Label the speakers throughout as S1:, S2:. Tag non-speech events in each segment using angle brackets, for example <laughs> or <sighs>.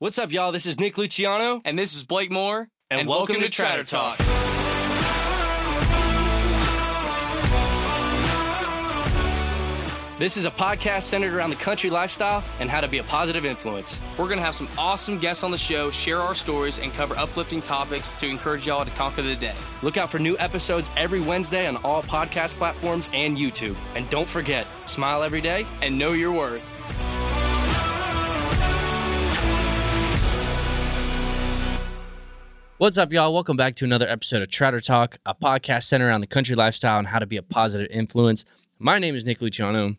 S1: What's up, y'all? This is Nick Luciano,
S2: And this is Blake Moore.
S1: and, welcome, to Tratter Talk. This is a podcast centered around the country lifestyle and how to be a positive influence.
S2: We're going to have some awesome guests on the show, share our stories, and cover uplifting topics to encourage y'all to conquer the day.
S1: Look out for new episodes every Wednesday on all podcast platforms and YouTube. And don't forget, smile every day.
S2: And know your worth.
S3: What's up, y'all? Welcome back to another episode of Tratter Talk, a podcast centered around the country lifestyle and how to be a positive influence. My name is Nick Luciano.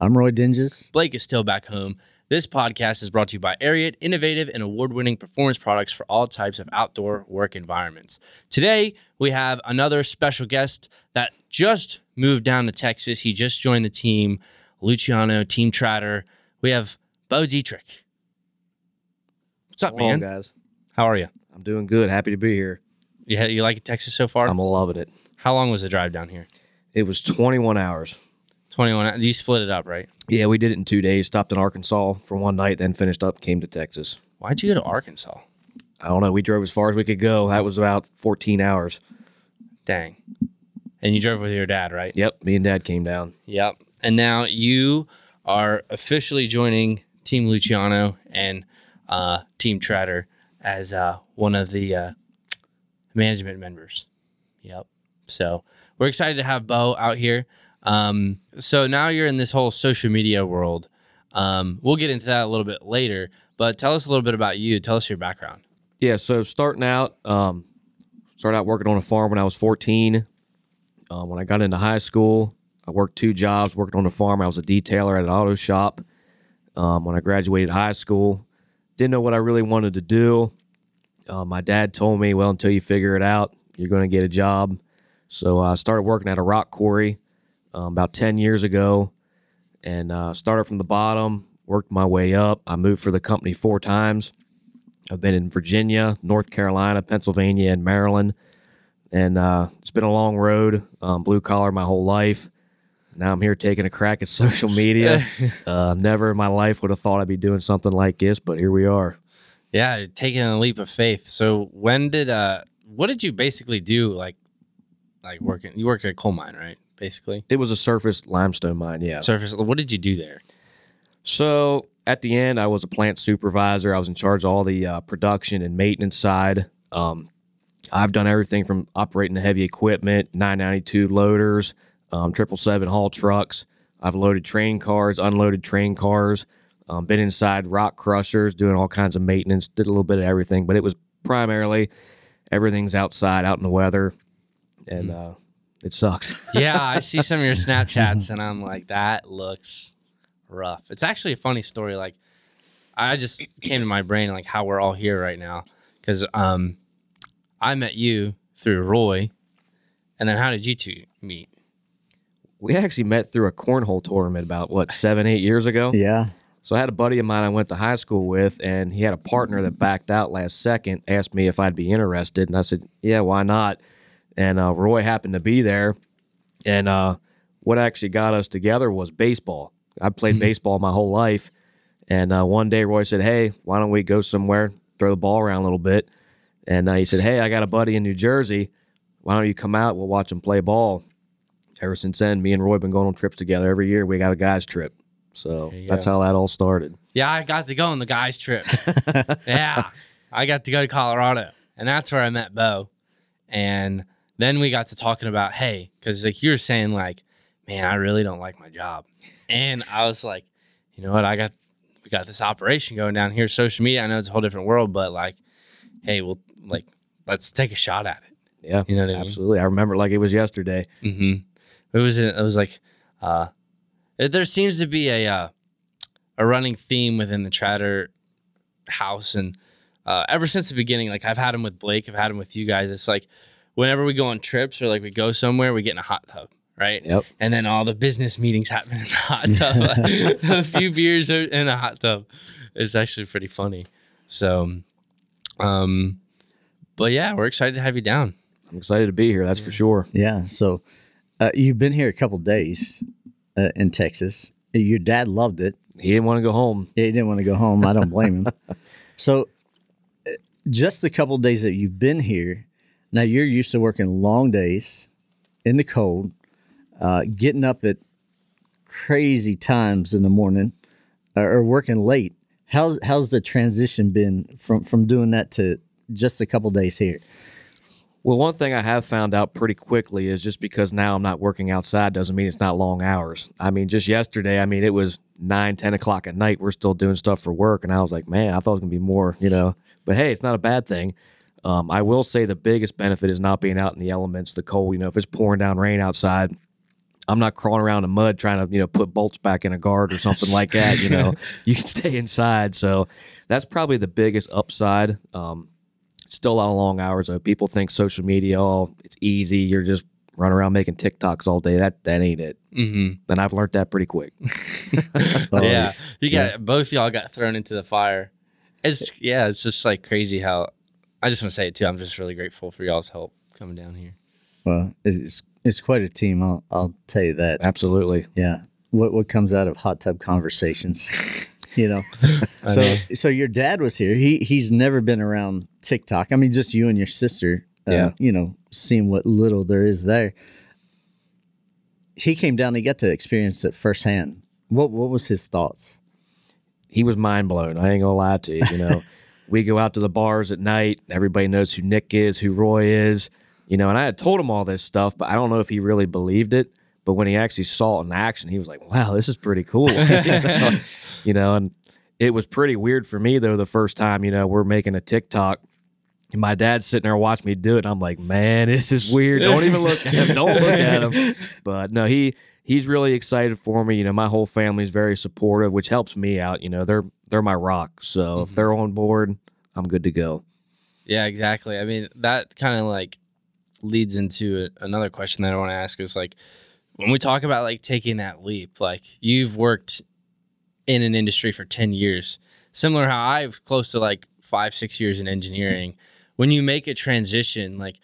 S4: I'm Roy Dinges.
S3: Blake is still back home. This podcast is brought to you by Ariat, innovative and award winning performance products for all types of outdoor work environments. Today, we have another special guest that just moved down to Texas. He just joined the team, Luciano, Team Tratter. We have Beau Deatrick. What's up,
S5: Hello,
S3: man?
S5: guys.
S3: How are you?
S5: I'm doing good. Happy to be here.
S3: You, you like Texas so far?
S5: I'm loving it.
S3: How long was the drive down here?
S5: It was 21 hours.
S3: 21. You split it up, right?
S5: Yeah, we did it in two days. Stopped in Arkansas for one night, then finished up, came to Texas.
S3: Why'd you go to Arkansas?
S5: I don't know. We drove as far as we could go. That was about 14 hours.
S3: Dang. And you drove with your dad, right?
S5: Yep, me and Dad came down.
S3: Yep. And now you are officially joining Team Luciano and uh, Team Tratter as uh, one of the uh, management members. Yep. So we're excited to have Beau out here. Um, so now you're in this whole social media world. Um, we'll get into that a little bit later, but tell us a little bit about you. Tell us your background.
S5: Yeah, so starting out, um, started out working on a farm when I was 14. Um, when I got into high school, I worked two jobs. Worked on a farm. I was a detailer at an auto shop. Um, when I graduated high school, didn't know what I really wanted to do. Uh, my dad told me, "Well, until you figure it out, you're going to get a job." So I started working at a rock quarry um, about 10 years ago, and uh, started from the bottom. Worked my way up. I moved for the company four times. I've been in Virginia, North Carolina, Pennsylvania, and Maryland. And uh, it's been a long road, um, blue collar my whole life. Now I'm here taking a crack at social media. <laughs> uh, never in my life would have thought I'd be doing something like this, but here we are.
S3: Yeah, taking a leap of faith. So when did uh what did you basically do like like working you worked at a coal mine, right? Basically.
S5: It was a surface limestone mine, yeah.
S3: Surface what did you do there?
S5: So at the end, I was a plant supervisor. I was in charge of all the uh, production and maintenance side. Um, I've done everything from operating the heavy equipment, 992 loaders, um, 777 haul trucks. I've loaded train cars, unloaded train cars, um, been inside rock crushers, doing all kinds of maintenance, did a little bit of everything, but it was primarily everything's outside, out in the weather, and uh, it sucks. <laughs>
S3: yeah, I see some of your <laughs> Snapchats and I'm like, that looks rough. It's actually a funny story. Like I just came to my brain like how we're all here right now. Cause um I met you through Roy. And then how did you two meet?
S5: We actually met through a cornhole tournament about what seven, eight years ago.
S4: Yeah.
S5: So I had a buddy of mine I went to high school with, and he had a partner that backed out last second. Asked me if I'd be interested, and I said, "Yeah, why not?" And uh, Roy happened to be there, and uh, what actually got us together was baseball. I played <laughs> baseball my whole life, and uh, one day Roy said, "Hey, why don't we go somewhere, throw the ball around a little bit?" And uh, he said, "Hey, I got a buddy in New Jersey. Why don't you come out? We'll watch him play ball." Ever since then, me and Roy been going on trips together every year. We got a guys trip, so that's
S3: go.
S5: how that all started.
S3: Yeah, I got to go on the guys' trip. <laughs> yeah, I got to go to Colorado, and that's where I met Beau. And then we got to talking about, hey, because like you were saying, like, man, I really don't like my job, and I was like, you know what, I got we got this operation going down here, social media. I know it's a whole different world, but like, hey, well, like, let's take a shot at it.
S5: Yeah,
S3: You know what I mean?
S5: absolutely. I remember like it was yesterday.
S3: Mm-hmm. It was it was like uh, it- there seems to be a uh, a running theme within the Tratter house, and uh, ever since the beginning, like I've had him with Blake, I've had him with you guys. It's like whenever we go on trips or like we go somewhere, we get in a hot tub, right?
S5: Yep.
S3: And then all the business meetings happen in the hot tub. <laughs> <laughs> a few beers in a hot tub. It's actually pretty funny. So, um, but yeah, we're excited to have you down.
S5: I'm excited to be here. That's for sure.
S4: Yeah. So uh, you've been here a couple days uh, in Texas. Your dad loved it.
S5: He didn't want to go home.
S4: He didn't want to go home. I don't blame him. <laughs> So, uh, just the couple days that you've been here, now you're used to working long days in the cold, uh, getting up at crazy times in the morning, or, or working late. How's how's the transition been from from doing that to just a couple days here?
S5: Well, one thing I have found out pretty quickly is just because now I'm not working outside doesn't mean it's not long hours. I mean, just yesterday, I mean, it was nine, 10 o'clock at night. We're still doing stuff for work. And I was like, man, I thought it was going to be more, you know, but hey, it's not a bad thing. Um, I will say the biggest benefit is not being out in the elements, the cold. You know, if it's pouring down rain outside, I'm not crawling around in mud trying to, you know, put bolts back in a guard or something like that. You know, <laughs> you can stay inside. So that's probably the biggest upside. Um, still a lot of long hours though. People think social media, oh, it's easy. You're just running around making TikToks all day. That that ain't it.
S3: Mm-hmm.
S5: And I've learned that pretty quick. <laughs> <laughs>
S4: Oh,
S3: yeah, you got both y'all got thrown into the fire. It's yeah, it's just like crazy how. I just want to say it too. I'm just really grateful for y'all's help coming down here.
S4: Well, it's it's quite a team. I'll I'll tell you that.
S5: Absolutely.
S4: Yeah. What what comes out of hot tub conversations? <laughs> you know. <laughs> so so your dad was here. He he's never been around TikTok. I mean, just you and your sister. Uh,
S5: Yeah.
S4: You know, seeing what little there is there. He came down. He got to experience it firsthand. What what was his thoughts?
S5: he was mind blown. I ain't gonna lie to you. You know, <laughs> we go out to the bars at night. Everybody knows who Nick is, who Roy is. You know, and I had told him all this stuff, but I don't know if he really believed it. But when he actually saw it in action, he was like, "Wow, this is pretty cool." <laughs> you, know? And it was pretty weird for me though. The first time, you know, we're making a TikTok. And my dad's sitting there watching me do it. And I'm like, man, this is weird. Don't even look at him. Don't look at him. <laughs> But no, he he's really excited for me. You know, my whole family's very supportive, which helps me out. You know, they're they're my rock. So if mm-hmm. they're on board, I'm good to go.
S3: Yeah, exactly. I mean, that kind of like leads into another question that I want to ask is like when we talk about like taking that leap, like you've worked in an industry for 10 years, similar how I've close to like five, six years in engineering. When you make a transition, like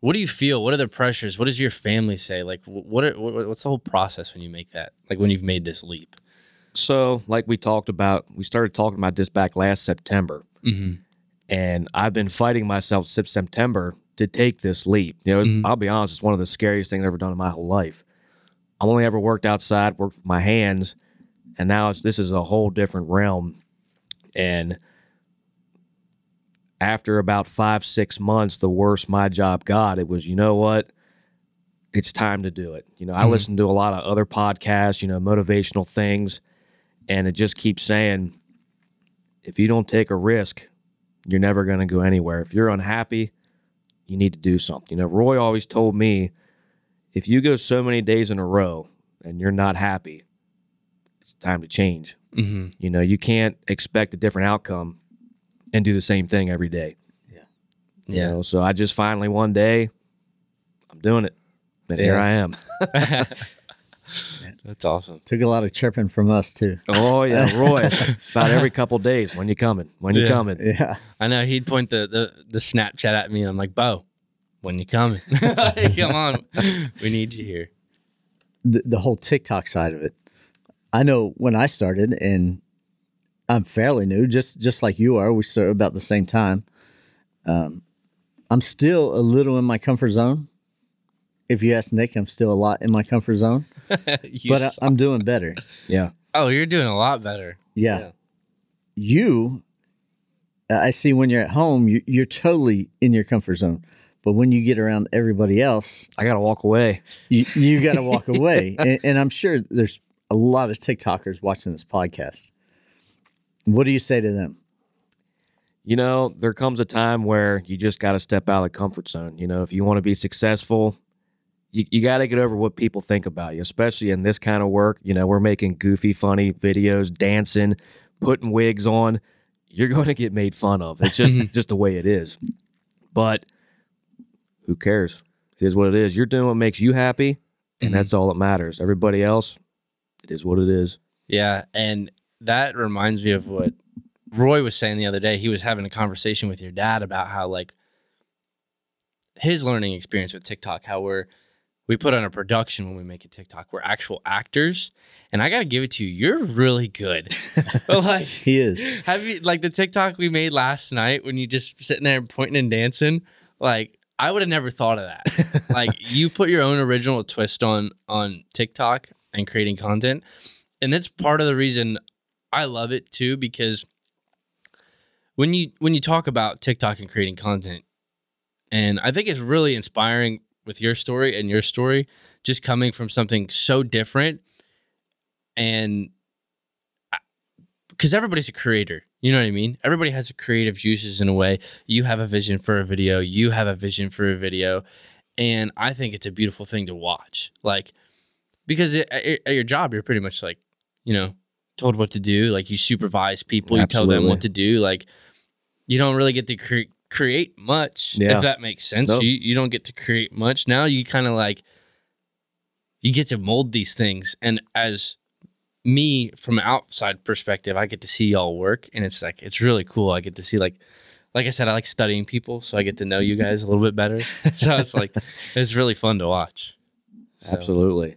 S3: what do you feel? What are the pressures? What does your family say? Like what, are, what what's the whole process when you make that? Like when you've made this leap?
S5: So, like we talked about, we started talking about this back last September.
S3: Mm-hmm.
S5: and I've been fighting myself since September to take this leap. You know,
S3: Mhm.
S5: I'll be honest, it's one of the scariest things I've ever done in my whole life. I've only ever worked outside, worked with my hands, and now it's this is a whole different realm. And after about five, six months, the worse my job got, it was, you know what? It's time to do it. You know, I
S3: Mhm.
S5: listen to a lot of other podcasts, you know, motivational things, and it just keeps saying, if you don't take a risk, you're never going to go anywhere. If you're unhappy, you need to do something. You know, Roy always told me if you go so many days in a row and you're not happy, time to change.
S3: Mm-hmm.
S5: You know, you can't expect a different outcome and do the same thing every day. You
S3: Yeah.
S5: know, so I just finally one day, I'm doing it. And here I am. <laughs>
S3: That's awesome.
S4: Took a lot of chirping from us too.
S5: Oh yeah, <laughs> Roy. about every couple days. When you coming? When you
S3: Yeah.
S5: coming?
S4: Yeah.
S3: I know he'd point the, the, the Snapchat at me, and I'm like, Beau, when you coming? <laughs> Come on, we need you here.
S4: the, the whole TikTok side of it. I know when I started, and I'm fairly new, just just like you are. We started about the same time. Um, I'm still a little in my comfort zone. If you ask Nick, I'm still a lot in my comfort zone, <laughs> but I, I'm doing better.
S5: Yeah.
S3: oh, you're doing a lot better.
S4: Yeah.
S3: Yeah.
S4: You, I see when you're at home, you, you're totally in your comfort zone. But when you get around everybody else,
S5: I gotta walk away.
S4: you, you got to walk <laughs> away. And, and I'm sure there's a lot of TikTokers watching this podcast. What do you say to them?
S5: you know, there comes a time where you just got to step out of the comfort zone. You know, if you want to be successful, you, you got to get over what people think about you, especially in this kind of work. You know, we're making goofy, funny videos, dancing, putting wigs on. You're <laughs> going to get made fun of. It's just just the way it is. But who cares? It is what it is. You're doing what makes you happy, and
S3: Mhm.
S5: that's all that matters. Everybody else, it is what it is.
S3: Yeah, and that reminds me of what Roy was saying the other day. He was having a conversation with your dad about how like his learning experience with TikTok, how we're we put on a production when we make a TikTok. We're actual actors, and I got to give it to you. You're really good. <laughs> <laughs> like
S4: He is.
S3: have you like the TikTok we made last night when you just sitting there pointing and dancing? Like I would have never thought of that. <laughs> like you put your own original twist on on TikTok and creating content, and that's part of the reason I love it too because when you when you talk about TikTok and creating content, and I think it's really inspiring with your story and your story just coming from something so different and because everybody's a creator. You know what I mean? Everybody has creative juices in a way. You have a vision for a video, you have a vision for a video. And I think it's a beautiful thing to watch. Like, because it, at at your job, you're pretty much like, you know, told what to do. Like, you supervise people, you tell them what to do. Like, you don't really get to cre- create much,
S5: Yeah.
S3: if that makes sense.
S5: Nope.
S3: You, you don't get to create much. Now you kind of like, you get to mold these things. And as me from an outside perspective, I get to see y'all work, and it's like it's really cool. I get to see like, like I said, I like studying people, so I get to know you guys a little bit better. <laughs> so it's like it's really fun to watch. So,
S5: Absolutely.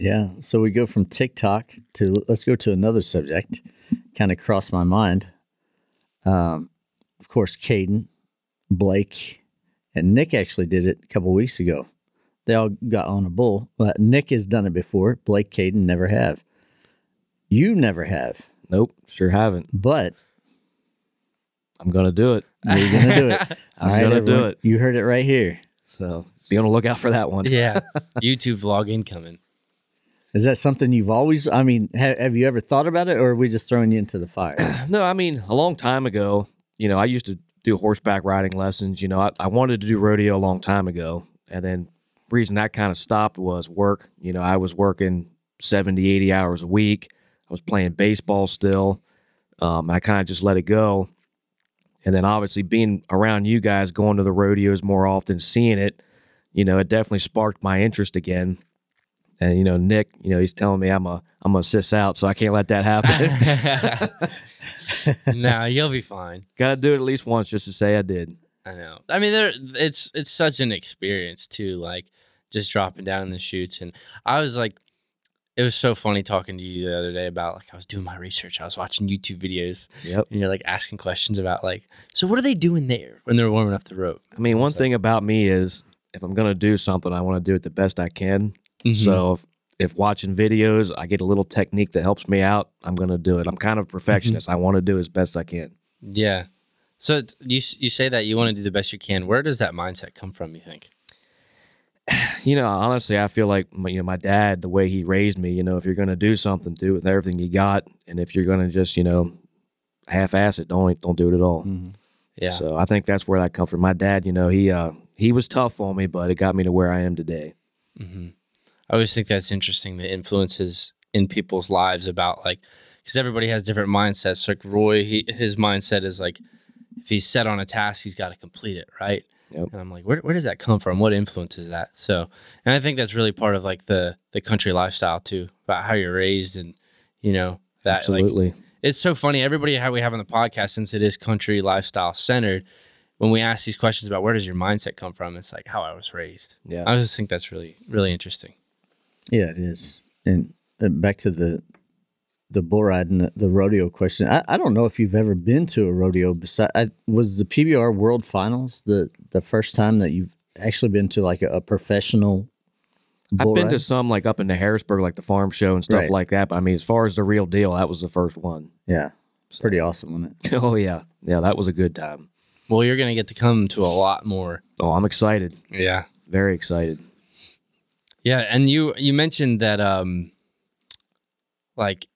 S4: Yeah. So we go from TikTok to let's go to another subject. Kind of crossed my mind. Um, of course, Caden, Blake, and Nick actually did it a couple weeks ago. They all got on a bull. But Nick has done it before. Blake, Caden never have. You never have,
S5: Nope, sure haven't.
S4: but
S5: I'm gonna do it. <laughs>
S4: you're gonna do it.
S5: I'm
S4: All right,
S5: gonna do it.
S4: You heard it right here.
S5: So be on the lookout for that one.
S3: Yeah, <laughs> YouTube vlog incoming.
S4: Is that something you've always? I mean, ha- have you ever thought about it, or are we just throwing you into the fire? <clears throat>
S5: No, I mean a long time ago. You know, I used to do horseback riding lessons. You know, I, I wanted to do rodeo a long time ago, and then reason that kind of stopped was work. You know, I was working 70, 80 hours a week. I was playing baseball still. Um, I kind of just let it go. And then obviously being around you guys, going to the rodeos more often, seeing it, you know, it definitely sparked my interest again. And you know, Nick, you know, he's telling me I'm a I'm a sis out, so I can't let that happen. <laughs>
S3: nah, you'll be fine. <laughs>
S5: Got to do it at least once just to say I did.
S3: I know. I mean, there it's it's such an experience too. Like just dropping down in the chutes, and I was like, it was so funny talking to you the other day about like I was doing my research. I was watching YouTube videos,
S5: Yep.
S3: and you're like asking questions about like, so what are they doing there when they're warming up the rope?
S5: I mean, one
S3: like-
S5: thing about me is if I'm gonna do something, I want to do it the best I can.
S3: Mhm.
S5: So if, if watching videos, I get a little technique that helps me out, I'm gonna do it. I'm kind of a perfectionist. I want to do as best I can.
S3: yeah. So you you say that you want to do the best you can. Where does that mindset come from? You think? <sighs>
S5: You know, honestly, I feel like my, you know my dad, the way he raised me. You know, if you're gonna do something, do it with everything you got, and if you're gonna just you know half-ass it, don't don't do it at all.
S3: Yeah.
S5: So I think that's where that comes from. My dad, you know, he uh he was tough on me, but it got me to where I am today.
S3: I always think that's interesting the influences in people's lives about like because everybody has different mindsets. Like Roy, he, his mindset is like if he's set on a task, he's got to complete it, right?
S5: Yep.
S3: And I'm like, where, where does that come from? What influences that? So, and I think that's really part of like the the country lifestyle too, about how you're raised and you know that like
S5: Absolutely.
S3: it's so funny. Everybody how we have on the podcast, since it is country lifestyle centered, when we ask these questions about where does your mindset come from, it's like how I was raised.
S5: Yeah.
S3: I just think that's really really interesting.
S4: Yeah, it is. And uh, back to the the bull ride and the, the rodeo question. I, I don't know if you've ever been to a rodeo. Beside, I, was the PBR World Finals the the first time that you've actually been to like a, a professional?
S5: I've
S4: bull
S5: been to some like up in the Harrisburg, like the farm show and stuff
S4: Right.
S5: like that. But I mean, as far as the real deal, that was the first one.
S4: Yeah, pretty awesome, wasn't it? <laughs>
S5: oh yeah, yeah, that was a good time.
S3: Well, you're gonna get to come to a lot more.
S5: Oh, I'm excited,
S3: Yeah.
S5: very excited.
S3: Yeah, and you you mentioned that um like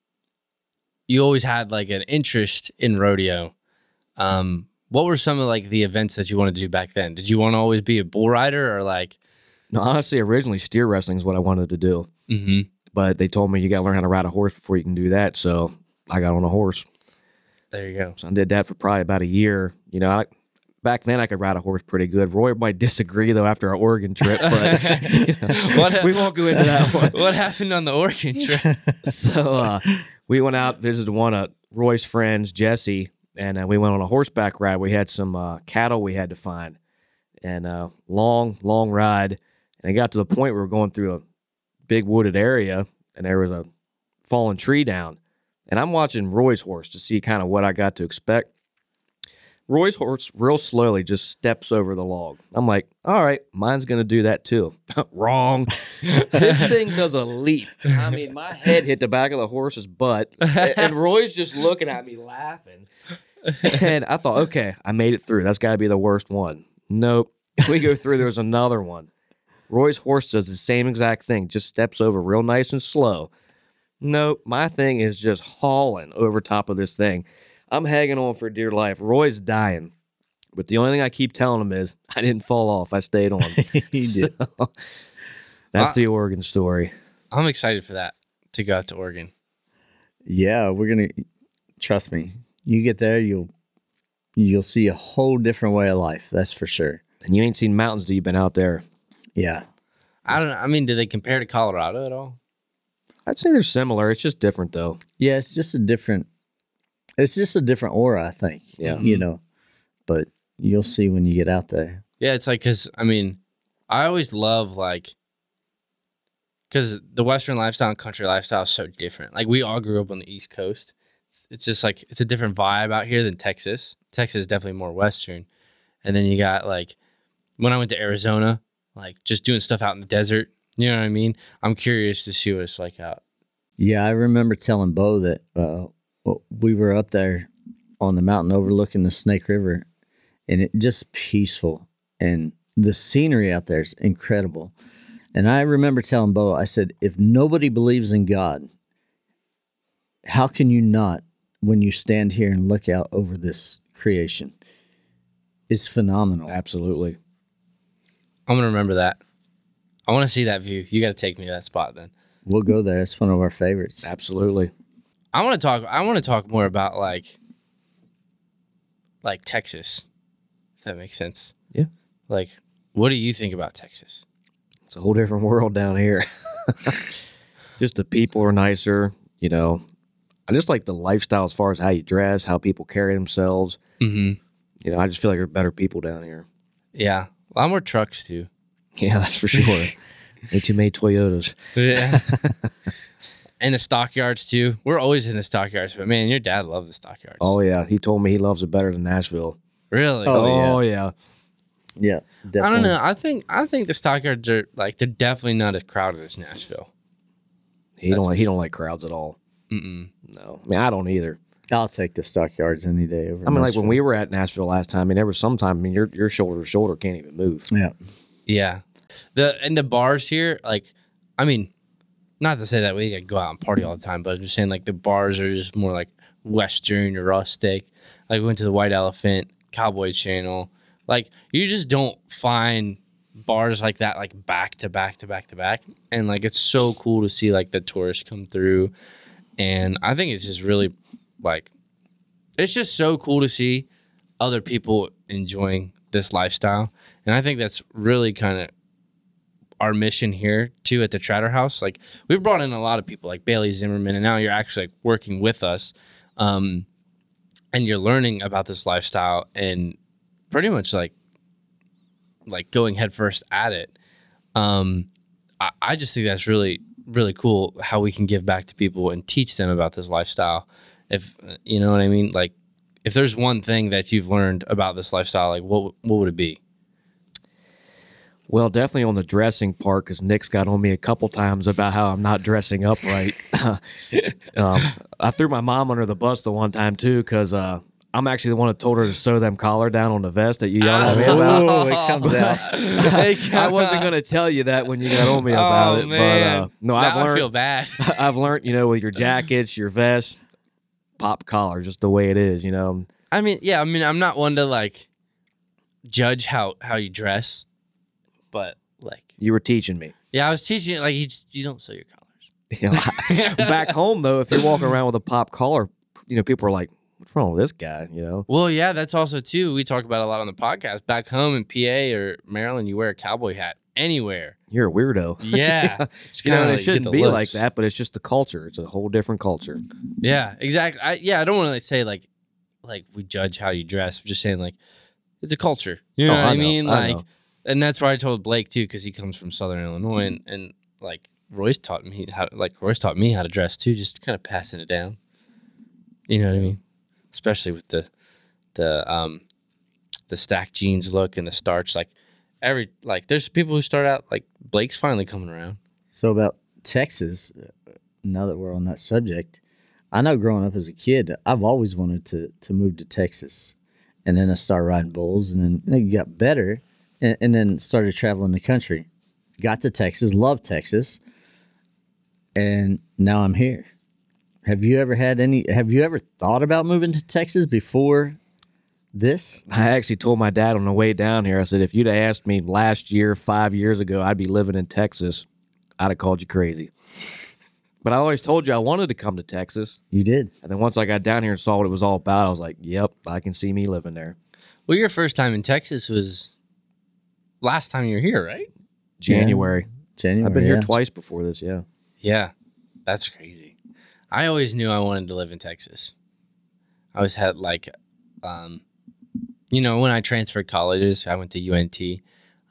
S3: you always had like an interest in rodeo. Um what were some of like the events that you wanted to do back then? Did you want to always be a bull rider or like
S5: No, honestly, originally steer wrestling is what I wanted to do,
S3: mhm
S5: but they told me you got to learn how to ride a horse before you can do that. So I got on a horse.
S3: there you go.
S5: So I did that for probably about a year. You know, I, back then I could ride a horse pretty good. Roy might disagree though after our Oregon trip, but <laughs> you know, <laughs>
S3: What-
S5: we won't go into that <laughs> one.
S3: what happened on the Oregon trip?
S5: so uh, we went out visited one of Roy's friends, Jesse, and uh, we went on a horseback ride. We had some uh, cattle we had to find, and uh, long, long ride. And it got to the point where we were going through a big wooded area and there was a fallen tree down. And I'm watching Roy's horse to see kind of what I got to expect. Roy's horse real slowly just steps over the log. I'm like, all right, mine's gonna do that too. <laughs> Wrong. <laughs> this thing does a leap. I mean, my head hit the back of the horse's butt, and and Roy's just looking at me laughing. And I thought, okay, I made it through. That's got to be the worst one. Nope. We go through. There's another one. Roy's horse does the same exact thing, just steps over real nice and slow. Nope, my thing is just hauling over top of this thing. I'm hanging on for dear life. Roy's dying. But the only thing I keep telling him is I didn't fall off. I stayed on. <laughs>
S4: he did. <laughs>
S5: That's
S3: I-
S5: the Oregon story.
S3: I'm excited for that to go out to Oregon.
S4: Yeah, we're gonna trust me. You get there, you'll you'll see a whole different way of life. That's for sure.
S5: And you ain't seen mountains till you've been out there.
S4: Yeah,
S3: I don't know. I mean, do they compare to Colorado at all?
S5: I'd say they're similar. It's just different though.
S4: yeah. It's just a different. It's just a different aura, I think.
S5: Yeah.
S4: you know, but you'll see when you get out there.
S3: Yeah, it's like because I mean, I always love like because the Western lifestyle and country lifestyle is so different. Like we all grew up on the East Coast. It's, it's just like it's a different vibe out here than Texas. Texas is definitely more Western, and then you got like when I went to Arizona, like just doing stuff out in the desert. You know what I mean? I'm curious to see what it's like out.
S4: Yeah, I remember telling Beau that uh, we were up there on the mountain overlooking the Snake River, and it just peaceful, and the scenery out there is incredible. And I remember telling Beau, I said, if nobody believes in God, how can you not when you stand here and look out over this creation? It's phenomenal.
S5: Absolutely.
S3: I'm gonna remember that. I want to see that view. You got to take me to that spot then.
S4: We'll go there. It's one of our favorites.
S5: Absolutely.
S3: I want to talk. I want to talk more about like, like Texas. If that makes sense.
S5: Yeah.
S3: Like, what do you think about Texas?
S5: It's a whole different world down here. <laughs> just the people are nicer, you know. I just like the lifestyle as far as how you dress, how people carry themselves.
S3: Mm-hmm.
S5: You know, I just feel like there are better people down here.
S3: Yeah, a lot more trucks too.
S5: Yeah, that's for sure. <laughs> Way too many Toyotas.
S3: Yeah. <laughs> and the stockyards too. We're always in the stockyards, but man, your dad loved the stockyards.
S5: Oh yeah, he told me he loves it better than Nashville.
S3: really?
S4: Oh,
S5: yeah.
S4: Oh, yeah, definitely.
S3: I don't know. I think I think the stockyards are like they're definitely not as crowded as Nashville.
S5: He don't like, he don't like crowds at all.
S3: Mm-mm.
S5: No, I mean I don't either.
S4: I'll take the stockyards any day over.
S5: I mean, like when we were at Nashville last time, I mean there was some time. I mean your your shoulder to shoulder can't even move.
S4: Yeah.
S3: Yeah. The and the bars here, like, I mean, not to say that we go out and party all the time, but I'm just saying like the bars are just more like Western or rustic. Like we went to the White Elephant, Cowboy Channel. Like you just don't find bars like that like back to back to back to back. And like it's so cool to see like the tourists come through. And I think it's just really like it's just so cool to see other people enjoying this lifestyle. And I think that's really kind of our mission here too at the Tratter House. Like we've brought in a lot of people like Bailey Zimmerman, and now you're actually like, working with us, um, and you're learning about this lifestyle and pretty much like like going headfirst at it. Um, I, I just think that's really really cool how we can give back to people and teach them about this lifestyle. If you know what I mean, like if there's one thing that you've learned about this lifestyle, like what what would it be?
S5: Well, definitely on the dressing part, because Nick's got on me a couple times about how I'm not dressing up right. <laughs> um, I threw my mom under the bus the one time too, because uh, I'm actually the one that told her to sew them collar down on the vest that you yelled at me about.
S4: Oh, it comes <laughs> out.
S5: I wasn't going to tell you that when you got on me about it, but uh, no, I've
S3: Now I feel bad. <laughs>
S5: I've learned, you know, with your jackets, your vest, pop collar, just the way it is, you know.
S3: I mean, yeah, I mean, I'm not one to like judge how how you dress, but like,
S5: You were teaching me.
S3: yeah, I was teaching like you just you don't sew your collars. <laughs>
S5: You know, back home though, if you're walking around with a pop collar, you know, people are like, "What's wrong with this guy?" You know.
S3: Well, yeah, that's also too. We talk about it a lot on the podcast. Back home in PA or Maryland, you wear a cowboy hat anywhere.
S5: You're a weirdo.
S3: Yeah, <laughs> it's
S5: You know,
S3: kinda
S5: and
S3: like
S5: it
S3: you
S5: shouldn't
S3: the
S5: be like
S3: looks.
S5: that, but it's just the culture. It's a whole different culture.
S3: Yeah, exactly. I, yeah, I don't want to like say like like we judge how you dress. I'm just saying like it's a culture. You oh, know
S5: Oh,
S3: what
S5: I
S3: I,
S5: know,
S3: mean?
S5: I
S3: like
S5: know.
S3: And that's why I told Blake too, because he comes from Southern Illinois, and, and like Royce taught me how, like Royce taught me how to dress too, just kind of passing it down. You know what I mean? Especially with the the um the stacked jeans look and the starch, like every like there's people who start out like Blake's finally coming around.
S4: So about Texas, uh, now that we're on that subject, I know growing up as a kid, I've always wanted to to move to Texas, and then I started riding bulls, and then it got better, and, and then started traveling the country. Got to Texas, loved Texas, and now I'm here. Have you ever had any? Have you ever thought about moving to Texas before this?
S5: I actually told my dad on the way down here, I said, if you'd have asked me last year, five years ago, I'd be living in Texas, I'd have called you crazy. But I always told you I wanted to come to Texas.
S4: You did.
S5: And then once I got down here and saw what it was all about, I was like, yep, I can see me living there.
S3: Well, your first time in Texas was last time you were here, right?
S5: January.
S4: January.
S5: I've been here twice before this, yeah.
S3: Yeah, that's crazy. I always knew I wanted to live in Texas. I always had like, um, you know, when I transferred colleges, I went to UNT.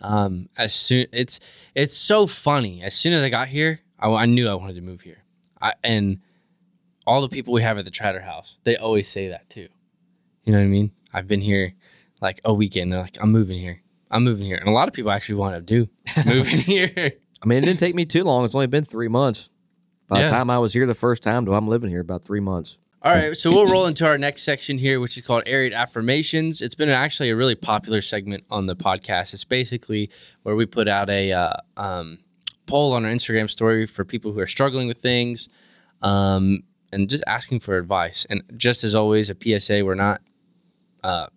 S3: Um, as soon it's it's so funny. As soon as I got here, I, I knew I wanted to move here. I and all the people we have at the Tratter House, they always say that too. You know what I mean? I've been here like a weekend. They're like, I'm moving here. I'm moving here, and a lot of people actually want to do <laughs> moving here.
S5: I mean, it didn't take me too long. It's only been three months. By
S3: Yeah.
S5: the time I was here the first time I'm living here about three months.
S3: All right, so we'll roll into our next section here, which is called Ariat Affirmations. It's been actually a really popular segment on the podcast. It's basically where we put out a uh, um, poll on our Instagram story for people who are struggling with things um, and just asking for advice. And just as always, a PSA, we're not uh,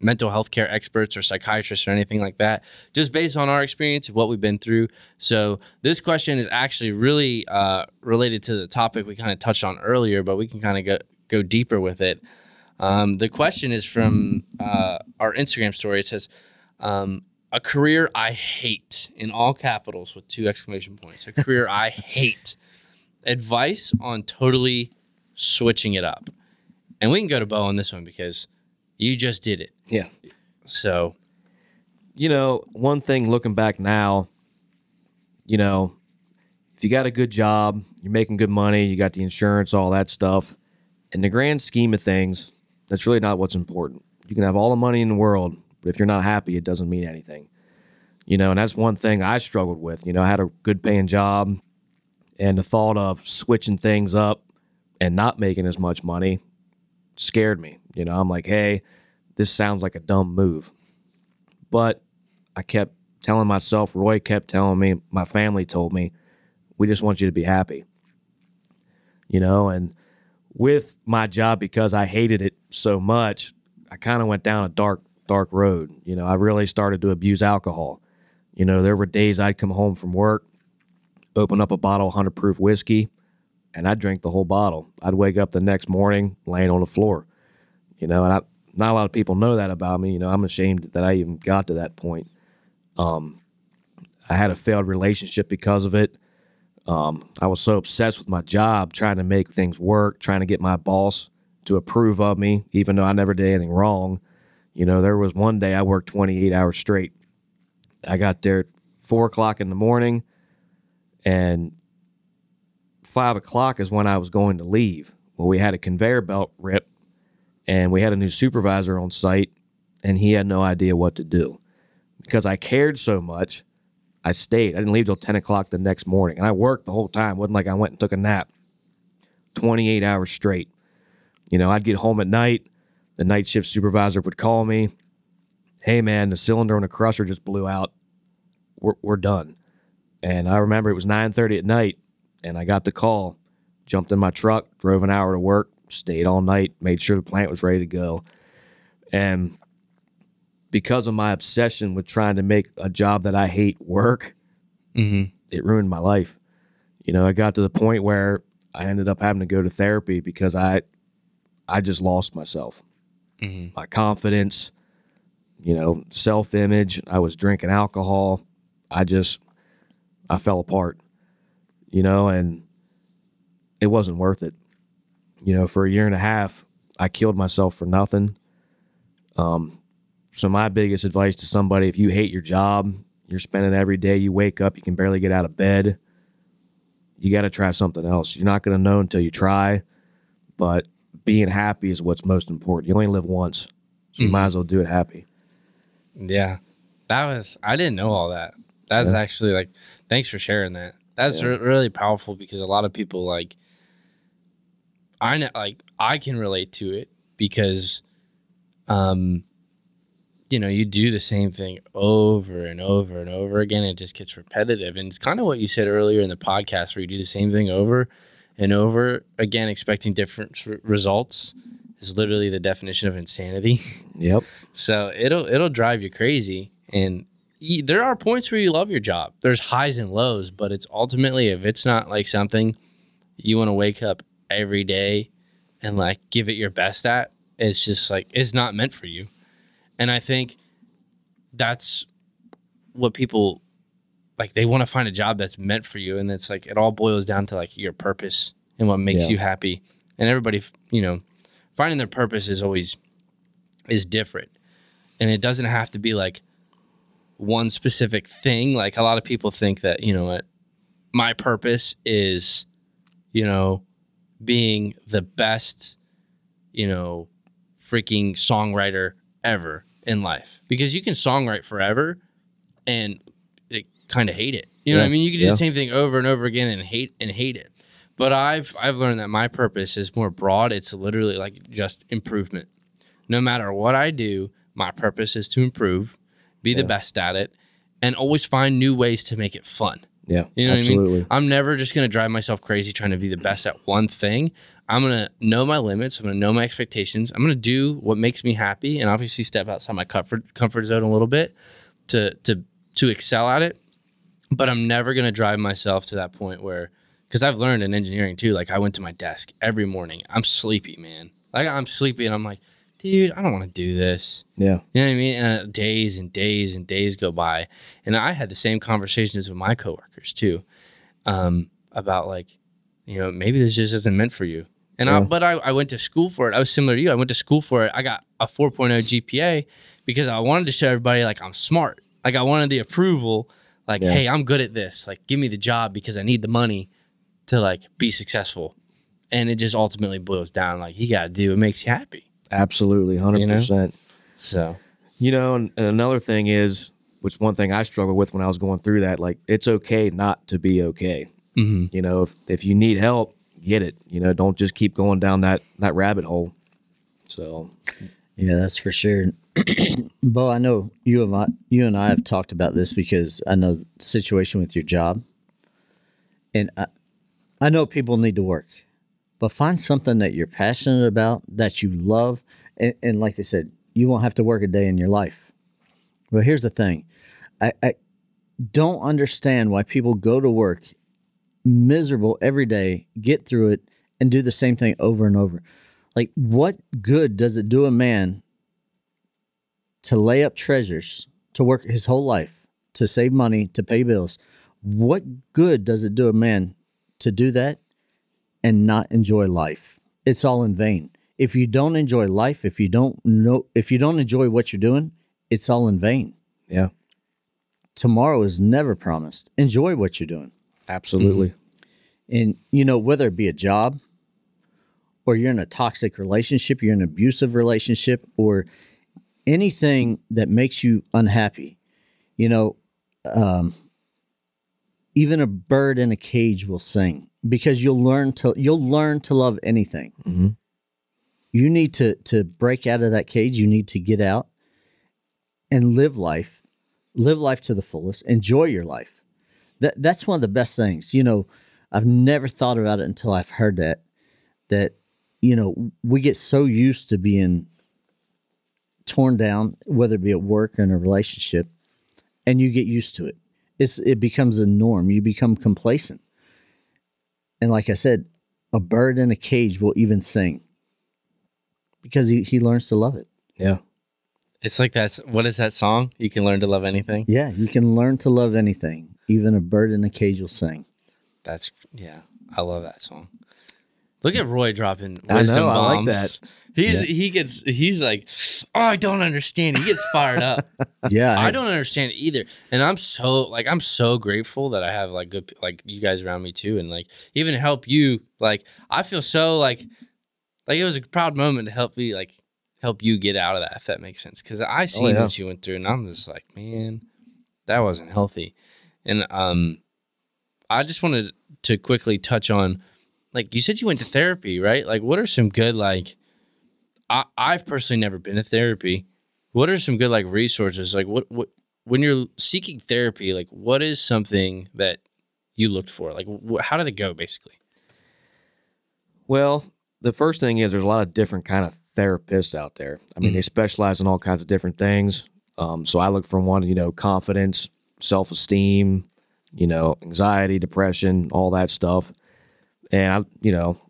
S3: mental health care experts or psychiatrists or anything like that, just based on our experience of what we've been through. So this question is actually really uh, related to the topic we kind of touched on earlier, but we can kind of go go deeper with it. Um, the question is from uh, our Instagram story. It says, um, "A career I hate" in all capitals with two exclamation points. A career I hate. Advice on totally switching it up, and we can go to Beau on this one because you just did it.
S5: Yeah.
S3: So
S5: you know, one thing looking back now, you know, if you got a good job, you're making good money, you got the insurance, all that stuff, in the grand scheme of things, that's really not what's important. You can have all the money in the world, but if you're not happy, it doesn't mean anything. You know, and that's one thing I struggled with. You know, I had a good paying job, and the thought of switching things up and not making as much money scared me. You know, I'm like, hey, this sounds like a dumb move. But I kept telling myself, Roy kept telling me, my family told me, we just want you to be happy. You know, and with my job, because I hated it so much, I kind of went down a dark, dark road. You know, I really started to abuse alcohol. You know, there were days I'd come home from work, open up a bottle of 100 proof whiskey, and I'd drink the whole bottle. I'd wake up the next morning laying on the floor. You know, and I, not a lot of people know that about me. You know, I'm ashamed that I even got to that point. Um, I had a failed relationship because of it. Um, I was so obsessed with my job, trying to make things work, trying to get my boss to approve of me, even though I never did anything wrong. You know, there was one day I worked 28 hours straight. I got there at four o'clock in the morning, and five o'clock is when I was going to leave. Well, we had a conveyor belt rip, and we had a new supervisor on site, and he had no idea what to do. Because I cared so much, I stayed. I didn't leave till 10 o'clock the next morning, and I worked the whole time. It wasn't like I went and took a nap. 28 hours straight. You know, I'd get home at night. The night shift supervisor would call me. Hey, man, the cylinder on the crusher just blew out. We're, we're done. And I remember it was 9:30 at night, and I got the call. Jumped in my truck, drove an hour to work, stayed all night, made sure the plant was ready to go. And because of my obsession with trying to make a job that I hate work, mm-hmm. it ruined my life. You know, I got to the point where I ended up having to go to therapy because I I just lost myself. Mm-hmm. My confidence, you know, self-image, I was drinking alcohol. I just I fell apart. You know, and it wasn't worth it. You know, for a year and a half, I killed myself for nothing. Um So my biggest advice to somebody: if you hate your job, you're spending every day you wake up, you can barely get out of bed. You got to try something else. You're not going to know until you try. But being happy is what's most important. You only live once, so you might as well do it happy.
S3: Yeah, that was I didn't know all that. That's actually like, thanks for sharing that. That's re- really powerful because a lot of people like, I know like I can relate to it because, um, you know, you do the same thing over and over and over again. It just gets repetitive, and it's kind of what you said earlier in the podcast, where you do the same thing over and over again, expecting different r- results. Is literally the definition of insanity. <laughs>
S5: Yep.
S3: So it'll it'll drive you crazy, and y there are points where you love your job. There's highs and lows, but it's ultimately if it's not like something you want to wake up every day and like give it your best at, it's just like it's not meant for you. And I think that's what people like. They want to find a job that's meant for you, and it's like it all boils down to like your purpose and what makes
S5: Yeah.
S3: you happy. And everybody, you know, finding their purpose is always is different. And it doesn't have to be like one specific thing. Like a lot of people think that, you know what, my purpose is, you know, being the best, you know, freaking songwriter ever in life. Because you can songwrite forever and kind of hate it. You know what I mean? You can do
S5: Yeah.
S3: the same thing over and over again and hate and hate it. But I've I've learned that my purpose is more broad. It's literally like just improvement. No matter what I do, my purpose is to improve, be the best at it, and always find new ways to make it fun.
S5: Yeah.
S3: You know
S5: absolutely.
S3: what I mean? I'm never just gonna drive myself crazy trying to be the best at one thing. I'm gonna know my limits. I'm gonna know my expectations. I'm gonna do what makes me happy, and obviously step outside my comfort comfort zone a little bit to to to excel at it. But I'm never gonna drive myself to that point where, because I've learned in engineering too. Like I went to my desk every morning. I'm sleepy, man. Like I'm sleepy, and I'm like, dude, I don't want to do this.
S5: Yeah.
S3: You know what I mean? And uh, days and days and days go by, and I had the same conversations with my coworkers too, um, about like, you know, maybe this just isn't meant for you. And I, but I, I went to school for it. I was similar to you. I went to school for it. I got a 4.0 GPA because I wanted to show everybody like I'm smart. Like I wanted the approval. Like,
S5: Yeah.
S3: hey, I'm good at this. Like, give me the job because I need the money to like be successful. And it just ultimately boils down like you got to do what makes you happy.
S5: Absolutely. 100%.
S3: So
S5: You know, and, and another thing is, which one thing I struggled with when I was going through that, like it's okay not to be okay.
S3: Mhm.
S5: You know, if, if you need help, get it. You know, don't just keep going down that that rabbit hole. So
S4: Yeah, that's for sure. <clears throat> Beau, I know you and I, you and I have talked about this because I know the situation with your job, and I, I know people need to work, but find something that you're passionate about that you love, and, and like I said, you won't have to work a day in your life. But here's the thing, I, I don't understand why people go to work miserable every day, get through it, and do the same thing over and over. Like, what good does it do a man to lay up treasures, to work his whole life, to save money, to pay bills? What good does it do a man to do that and not enjoy life? It's all in vain. If you don't enjoy life, if you don't know, if you don't enjoy what you're doing, it's all in vain.
S5: yeah,
S4: Tomorrow is never promised. Enjoy what you're doing.
S5: absolutely.
S4: And you know, whether it be a job or you're in a toxic relationship, you're in an abusive relationship, or anything that makes you unhappy, you know, um, even a bird in a cage will sing because you'll learn to you'll learn to love anything.
S5: Mhm.
S4: You need to to break out of that cage. You need to get out and live life, live life to the fullest. Enjoy your life. That that's one of the best things. You know, I've never thought about it until I've heard that. That you know we get so used to being torn down, whether it be at work or in a relationship, and you get used to it. It's it becomes a norm. You become complacent. And like I said, a bird in a cage will even sing because he, he learns to love it.
S5: Yeah,
S3: It's like that's what is that song? You can learn to love anything.
S4: Yeah, you can learn to love anything. Even a bird in a cage will sing.
S3: That's yeah, I love that song. Look at Roy dropping
S5: I
S3: wisdom
S5: know, I like
S3: bombs.
S5: that.
S3: He's he gets he's like, oh, I don't understand. He gets fired up. <laughs>
S4: Yeah,
S3: I don't understand either. And I'm so like I'm so grateful that I have like good like you guys around me too, and like even help you. Like I feel so like like it was a proud moment to help me like help you get out of that if that makes sense. Because I seen
S5: yeah.
S3: what you went through, and I'm just like, man, that wasn't healthy. And um, I just wanted to quickly touch on like you said you went to therapy, right? Like what are some good like I, I've personally never been to therapy. What are some good like resources? Like what what when you're seeking therapy, like what is something that you looked for? Like wh- how did it go basically?
S5: Well, the first thing is there's a lot of different kind of therapists out there. I mean, they specialize in all kinds of different things. Um, so I look for one, you know, confidence, self esteem, you know, anxiety, depression, all that stuff. And I, you know,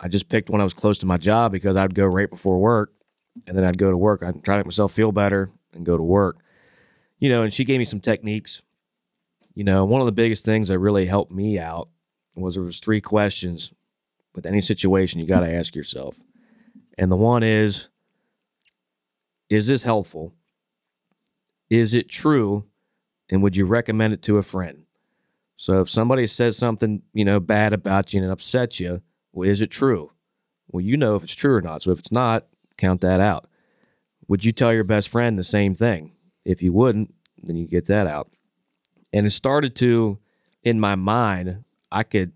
S5: I just picked when I was close to my job because I'd go right before work, and then I'd go to work. I'd try to make myself feel better and go to work. You know, and she gave me some techniques. You know, one of the biggest things that really helped me out was there was three questions with any situation you got to ask yourself. And the one is is this helpful? Is it true? And would you recommend it to a friend? So if somebody says something, you know, bad about you and it upsets you, well, is it true? Well, you know if it's true or not. So if it's not, count that out. Would you tell your best friend the same thing? If you wouldn't, then you get that out. And it started to, in my mind, I could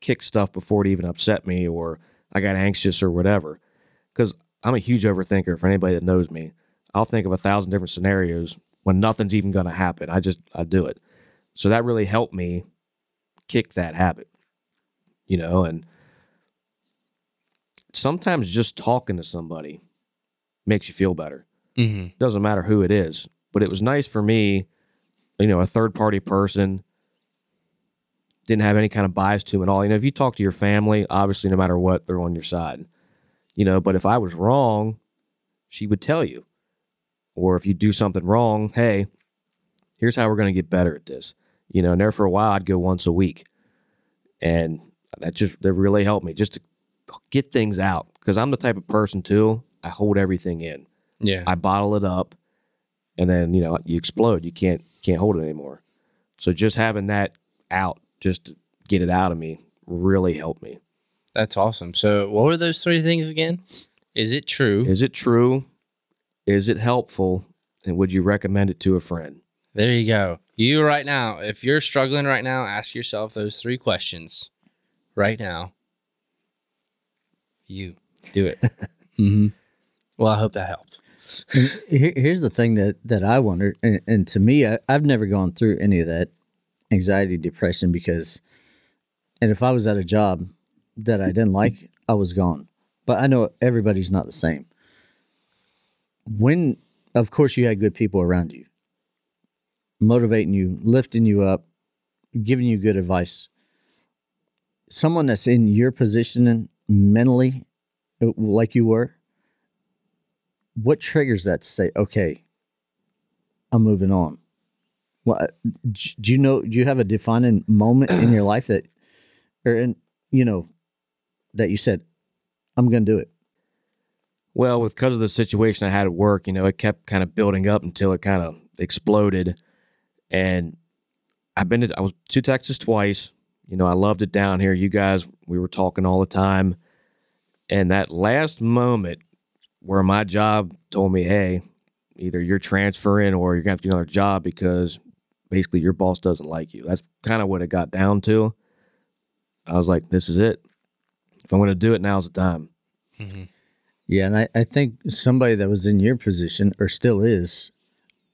S5: kick stuff before it even upset me or I got anxious or whatever. Because I'm a huge overthinker for anybody that knows me. I'll think of a thousand different scenarios when nothing's even going to happen. I just, I do it. So that really helped me kick that habit, you know, and sometimes just talking to somebody makes you feel better.
S3: Mm-hmm.
S5: Doesn't matter who it is, but it was nice for me, you know, a third party person didn't have any kind of bias to him at all. You know, if you talk to your family, obviously, no matter what, they're on your side. You know, but if I was wrong, she would tell you. Or if you do something wrong, hey, here's how we're going to get better at this. You know, and there for a while, I'd go once a week. And that just, that really helped me just to get things out. Because I'm the type of person, too, I hold everything in.
S3: Yeah.
S5: I bottle it up, and then you know you explode. You can't can't hold it anymore. So just having that out, just to get it out of me, really helped me.
S3: That's awesome. So what were those three things again? Is it true?
S5: Is it true? Is it helpful? And would you recommend it to a friend?
S3: There you go. You right now, if you're struggling right now, ask yourself those three questions right now. You do it. <laughs> mm-hmm. Well, I hope that helped.
S4: Here, here's the thing that that I wonder, and, and to me, I, I've never gone through any of that anxiety, depression, because, and if I was at a job that I didn't like, I was gone. But I know everybody's not the same. When, of course, you had good people around you, motivating you, lifting you up, giving you good advice. Someone that's in your position mentally, uh, like you were, what triggers that to say, okay, I'm moving on? Well, do you know? Do you have a defining moment in your life that, or in you know, that you said, I'm to do it?
S5: Well, because of the situation I had at work, you know, it kept kind of building up until it kind of exploded. And I've been to, I was to Texas twice. You know, I loved it down here. You guys, we were talking all the time. And that last moment where my job told me, hey, either you're transferring or you're going to have to do another job because basically your boss doesn't like you. That's kind of what it got down to. I was like, this is it. If I'm going to do it, now's the time. Mm-hmm.
S4: Yeah, and I, I think somebody that was in your position or still is,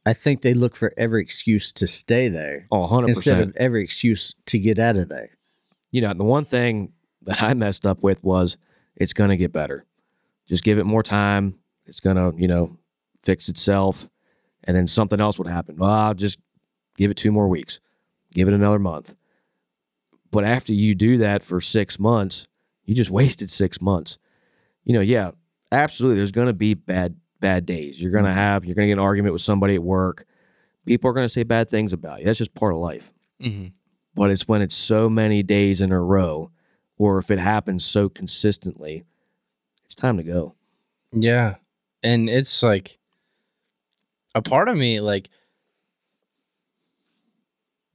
S4: I think they look for every excuse to stay there
S5: Oh, 100%.
S4: instead of every excuse to get out of there.
S5: you know, the one thing that I messed up with was it's going to get better. Just give it more time. It's going to, you know, fix itself. And then something else would happen. Well, I'll just give it two more weeks, give it another month. But after you do that for six months, you just <laughs> wasted six months. You know, yeah, absolutely. There's going to be bad, bad days. You're going to have, you're going to get an argument with somebody at work. People are going to say bad things about you. That's just part of life
S3: Mm-hmm.
S5: but it's when it's so many days in a row or if it happens so consistently, it's time to go.
S3: Yeah. And it's like a part of me, like,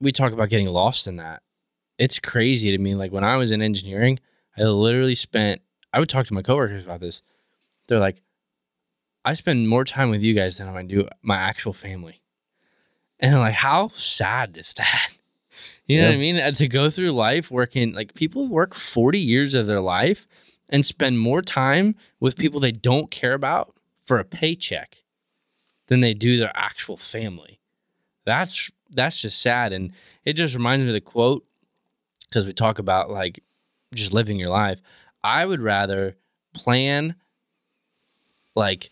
S3: we talk about getting lost in that. It's crazy to me. Like, when I was in engineering, I literally spent, I would talk to my coworkers about this. They're like, I spend more time with you guys than I do my actual family. And I'm like, how sad is that? <laughs> You know what I mean? Uh, To go through life working, like people work 40 years of their life and spend more time with people they don't care about for a paycheck than they do their actual family. That's that's just sad and it just reminds me of the quote because we talk about like just living your life. I would rather plan like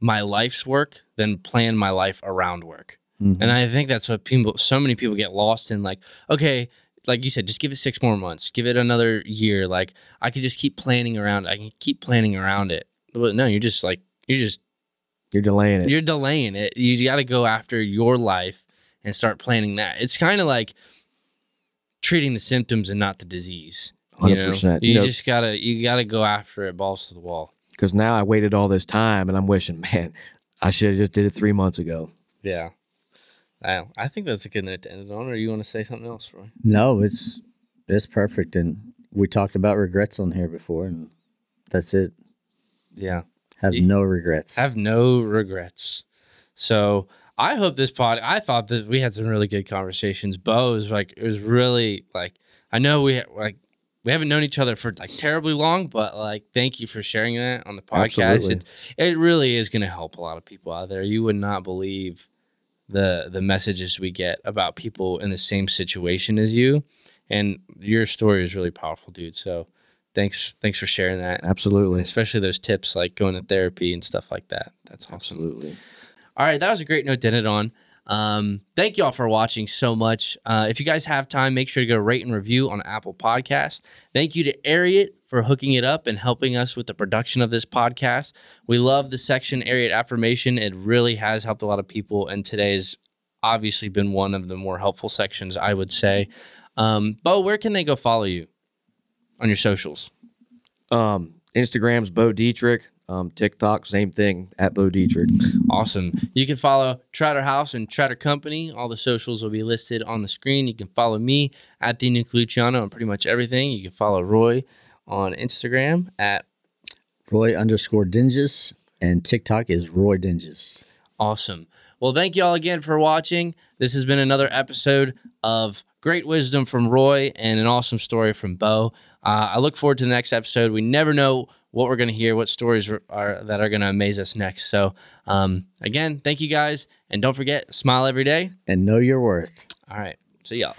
S3: my life's work than plan my life around work.
S4: Mhm.
S3: And I think that's what people so many people get lost in like okay, like you said just give it 6 more months, give it another year like I could just keep planning around I can keep planning around it. But no, you're just like you're just
S5: You're delaying it.
S3: you're delaying it. You got to go after your life and start planning that. It's kind of like treating the symptoms and not the disease. You, know?
S5: 100%.
S3: you
S5: You know-
S3: just gotta you gotta go after it, balls to the wall.
S5: Because now I waited all this time and I'm wishing, <laughs> man, I should have just did it three months ago.
S3: Yeah, I, I think that's a good note to end it on. Or you want to say something else, Roy?
S4: No, it's it's perfect, and we talked about regrets on here before, and that's it.
S3: Yeah,
S4: Have
S3: You-
S4: no regrets.
S3: have no regrets. So I hope this pod. I thought that we had some really good conversations. Beau was like, it was really like. I know we like we haven't known each other for like terribly long, but like, thank you for sharing that on the podcast.
S5: Absolutely.
S3: It's, it really is going to help a lot of people out there. You would not believe the the messages we get about people in the same situation as you, and your story is really powerful, dude. So. Thanks, thanks for sharing that.
S5: Absolutely.
S3: Especially those tips like going to therapy and stuff like that. That's awesome.
S5: Absolutely.
S3: All right, that was a great note to end it on. Um, thank you all for watching so much. Uh, if you guys have time, make sure to go rate and review on Apple Podcasts. Thank you to Ariat for hooking it up and helping us with the production of this podcast. We love the section Ariat Affirmation. It really has helped a lot of people, and today's obviously been one of the more helpful sections, I would say. Um, Beau, where can they go follow you on your socials?
S5: Um, Instagram's Beau Deatrick. Um, TikTok, same thing at Beau Deatrick.
S3: Awesome. You can follow Tratter House and Tratter Company. All the socials will be listed on the screen. You can follow me at the Nuke Luciano on pretty much everything. You can follow Roy on Instagram at
S4: Roy underscore Dinges, and TikTok is Roy Dinges.
S3: Awesome. Well, thank you all again for watching. This has been another episode of great wisdom from Roy and an awesome story from Beau. Uh, I look forward to the next episode. We never know what we're going to hear, what stories are, that are going to amaze us next. So, um, again, thank you guys, and don't forget, smile every day.
S4: And know your worth.
S3: All right, see y'all.